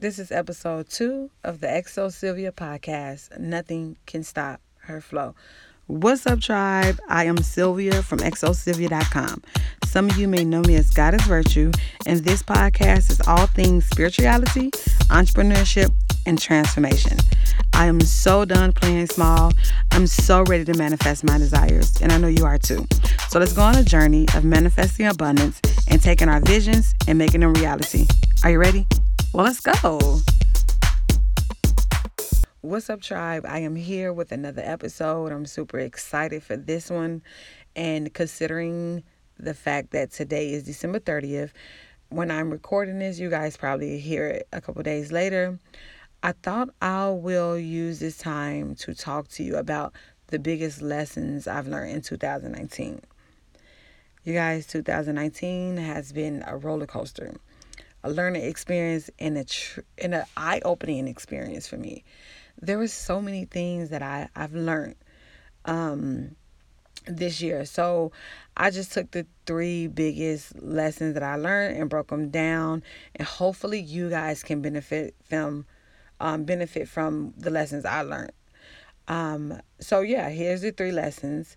This is episode two of the XO Sylvia podcast. Nothing can stop her flow. What's up, tribe? I am Sylvia from XOSylvia.com. Some of you may know me as Goddess Virtue, and this podcast is all things spirituality, entrepreneurship, and transformation. I am so done playing small. I'm so ready to manifest my desires, and I know you are too. So let's go on a journey of manifesting abundance and taking our visions and making them reality. Are you ready? Well, let's go. What's up, tribe? I am here with another episode. I'm super excited for this one. And considering the fact that today is December 30th, when I'm recording this, you guys probably hear it a couple days later. I thought I will use this time to talk to you about the biggest lessons I've learned in 2019. You guys, 2019 has been a roller coaster a learning experience and a tr- and an eye opening experience for me. There were so many things that I I've learned um, this year. So I just took the three biggest lessons that I learned and broke them down, and hopefully you guys can benefit from um, benefit from the lessons I learned. Um, so yeah, here's the three lessons.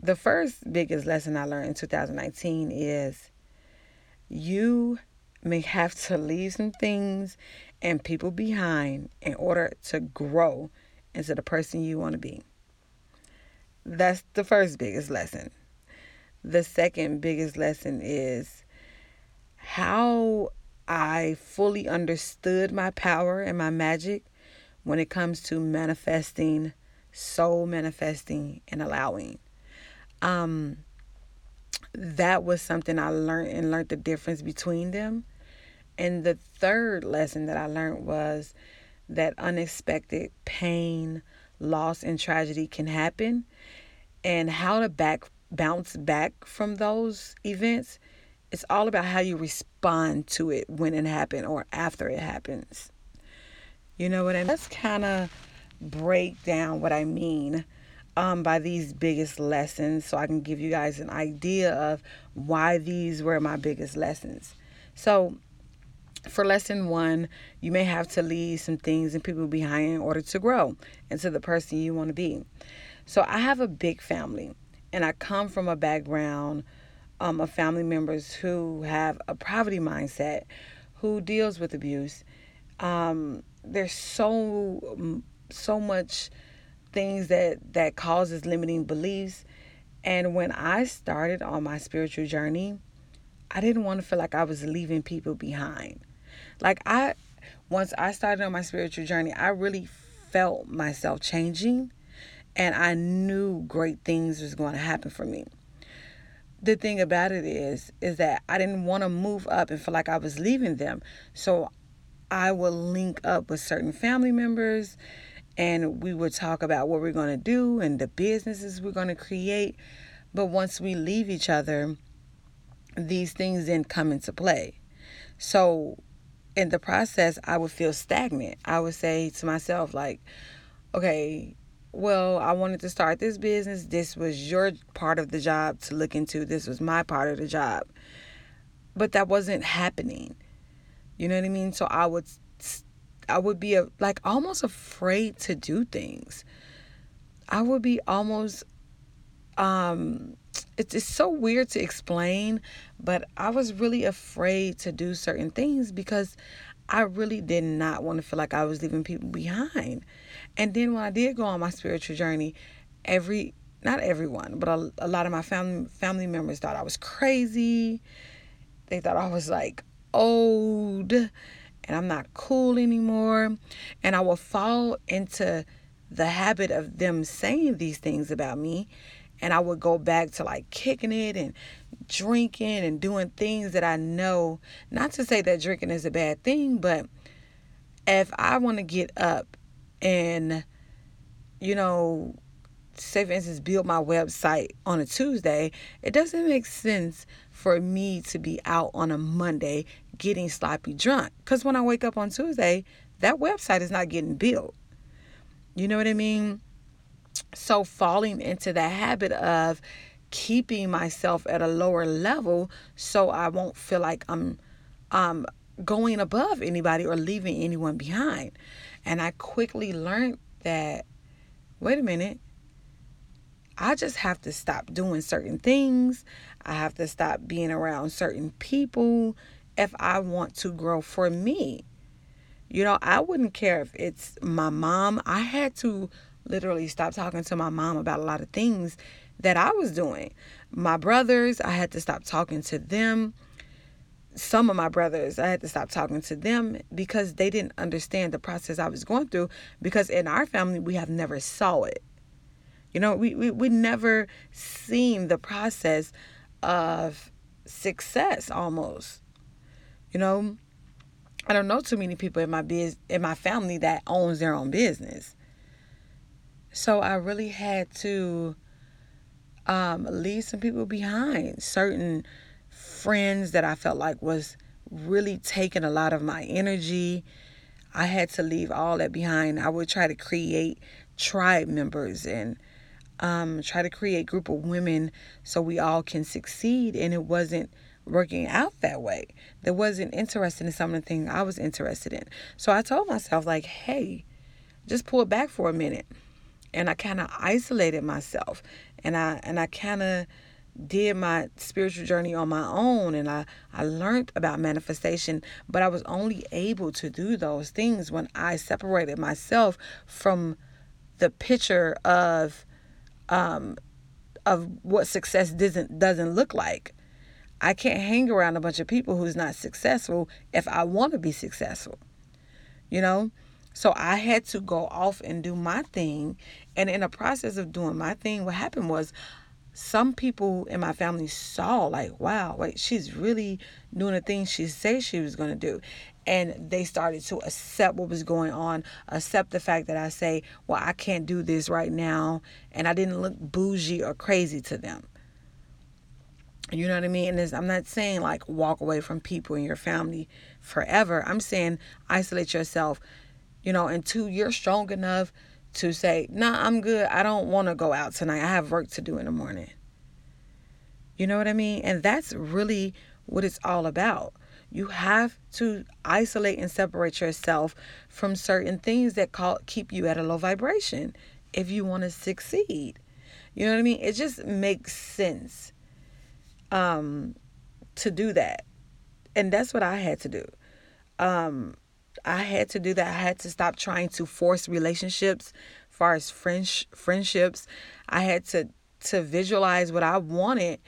The first biggest lesson I learned in 2019 is you may have to leave some things and people behind in order to grow into the person you want to be. That's the first biggest lesson. The second biggest lesson is how I fully understood my power and my magic when it comes to manifesting, soul manifesting, and allowing. Um, that was something I learned and learned the difference between them. And the third lesson that I learned was that unexpected pain, loss, and tragedy can happen, and how to back bounce back from those events. It's all about how you respond to it when it happened or after it happens. You know what I mean? Let's kind of break down what I mean um, by these biggest lessons so I can give you guys an idea of why these were my biggest lessons. So, for lesson one, you may have to leave some things and people behind in order to grow into the person you want to be. So, I have a big family, and I come from a background um, of family members who have a poverty mindset, who deals with abuse. Um, there's so so much things that that causes limiting beliefs, and when I started on my spiritual journey, I didn't want to feel like I was leaving people behind. Like I once I started on my spiritual journey, I really felt myself changing and I knew great things was going to happen for me. The thing about it is is that I didn't want to move up and feel like I was leaving them. So I would link up with certain family members and we would talk about what we're going to do and the businesses we're going to create. But once we leave each other, these things didn't come into play. So in the process, I would feel stagnant. I would say to myself, like, okay, well, I wanted to start this business. This was your part of the job to look into. This was my part of the job. But that wasn't happening. You know what I mean? So I would I would be a, like almost afraid to do things. I would be almost um it's, it's so weird to explain, but I was really afraid to do certain things because I really did not want to feel like I was leaving people behind. And then when I did go on my spiritual journey, every not everyone, but a, a lot of my family family members thought I was crazy. They thought I was like old and I'm not cool anymore. And I will fall into the habit of them saying these things about me and I would go back to like kicking it and drinking and doing things that I know, not to say that drinking is a bad thing, but if I want to get up and, you know, say for instance, build my website on a Tuesday, it doesn't make sense for me to be out on a Monday getting sloppy drunk. Because when I wake up on Tuesday, that website is not getting built. You know what I mean? So, falling into the habit of keeping myself at a lower level so I won't feel like I'm um, going above anybody or leaving anyone behind. And I quickly learned that wait a minute, I just have to stop doing certain things. I have to stop being around certain people if I want to grow for me. You know, I wouldn't care if it's my mom. I had to literally stop talking to my mom about a lot of things that I was doing. My brothers, I had to stop talking to them. Some of my brothers, I had to stop talking to them because they didn't understand the process I was going through because in our family we have never saw it. You know, we we, we never seen the process of success almost. You know, I don't know too many people in my biz in my family that owns their own business. So I really had to um, leave some people behind. Certain friends that I felt like was really taking a lot of my energy. I had to leave all that behind. I would try to create tribe members and um, try to create group of women so we all can succeed. And it wasn't working out that way. They wasn't interested in some of the things I was interested in. So I told myself, like, hey, just pull it back for a minute. And I kind of isolated myself and I and I kind of did my spiritual journey on my own and I, I learned about manifestation, but I was only able to do those things when I separated myself from the picture of um, of what success doesn't doesn't look like. I can't hang around a bunch of people who's not successful if I want to be successful. You know? So I had to go off and do my thing. And in the process of doing my thing, what happened was some people in my family saw, like, wow, wait, she's really doing the things she said she was to do. And they started to accept what was going on, accept the fact that I say, well, I can't do this right now. And I didn't look bougie or crazy to them. You know what I mean? And I'm not saying like walk away from people in your family forever. I'm saying isolate yourself, you know, until you're strong enough to say, nah, I'm good. I don't want to go out tonight. I have work to do in the morning. You know what I mean? And that's really what it's all about. You have to isolate and separate yourself from certain things that call, keep you at a low vibration if you want to succeed. You know what I mean? It just makes sense um, to do that. And that's what I had to do. Um, I had to do that. I had to stop trying to force relationships, as far as friends, friendships. I had to to visualize what I wanted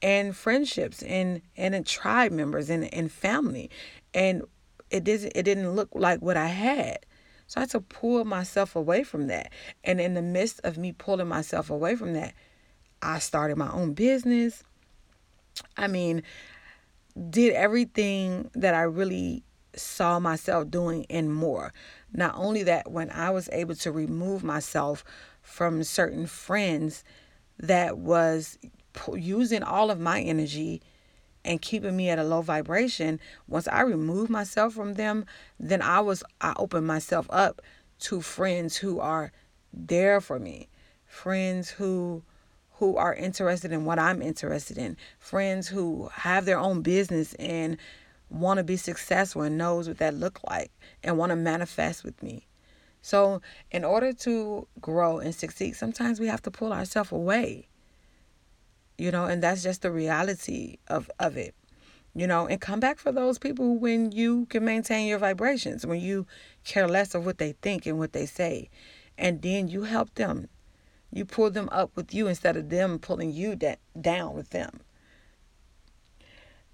and friendships and and in tribe members and, and family. And it didn't it didn't look like what I had. So I had to pull myself away from that. And in the midst of me pulling myself away from that, I started my own business. I mean, did everything that I really saw myself doing and more. Not only that, when I was able to remove myself from certain friends that was using all of my energy and keeping me at a low vibration once i removed myself from them then i was i opened myself up to friends who are there for me friends who who are interested in what i'm interested in friends who have their own business and want to be successful and knows what that look like and want to manifest with me. So, in order to grow and succeed, sometimes we have to pull ourselves away. You know, and that's just the reality of of it. You know, and come back for those people when you can maintain your vibrations, when you care less of what they think and what they say. And then you help them. You pull them up with you instead of them pulling you da- down with them.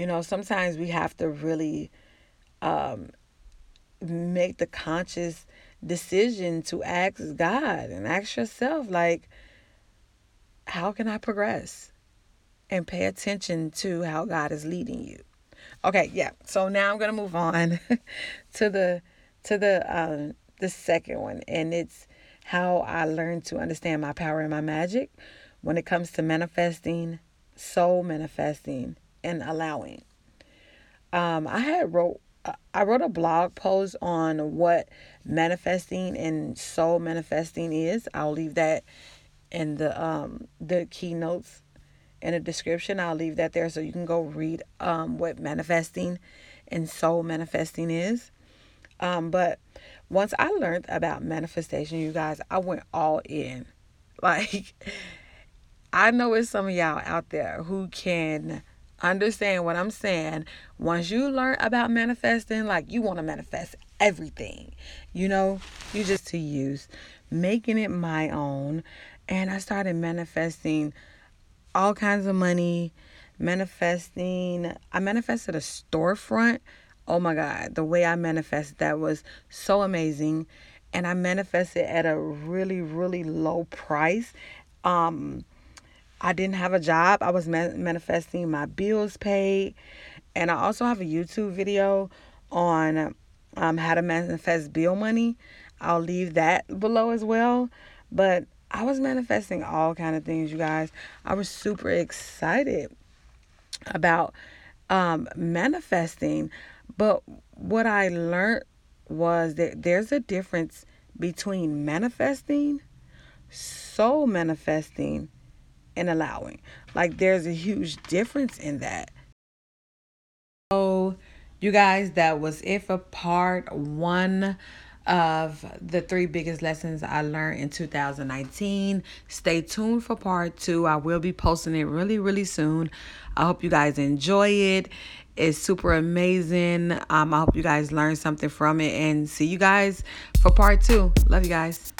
You know, sometimes we have to really um, make the conscious decision to ask God and ask yourself, like, how can I progress? And pay attention to how God is leading you. Okay, yeah. So now I'm gonna move on to the to the um, the second one, and it's how I learned to understand my power and my magic when it comes to manifesting, soul manifesting, and allowing. Um, I had wrote uh, I wrote a blog post on what manifesting and soul manifesting is. I'll leave that in the um the keynotes in the description. I'll leave that there so you can go read um what manifesting and soul manifesting is. Um, but once I learned about manifestation, you guys, I went all in. Like, I know it's some of y'all out there who can understand what I'm saying. Once you learn about manifesting, like you want to manifest everything, you know, you just to use, making it my own. And I started manifesting all kinds of money, manifesting. I manifested a storefront. Oh my God, the way I manifested that was so amazing. And I manifested at a really, really low price. Um, I didn't have a job. I was manifesting my bills paid. And I also have a YouTube video on um, how to manifest bill money. I'll leave that below as well. But I was manifesting all kind of things, you guys. I was super excited about um, manifesting. But what I learned was that there's a difference between manifesting, soul manifesting, and allowing. Like there's a huge difference in that. So, you guys, that was it for part one of the three biggest lessons I learned in 2019. Stay tuned for part two. I will be posting it really, really soon. I hope you guys enjoy it. It's super amazing. Um, I hope you guys learn something from it and see you guys for part two. Love you guys.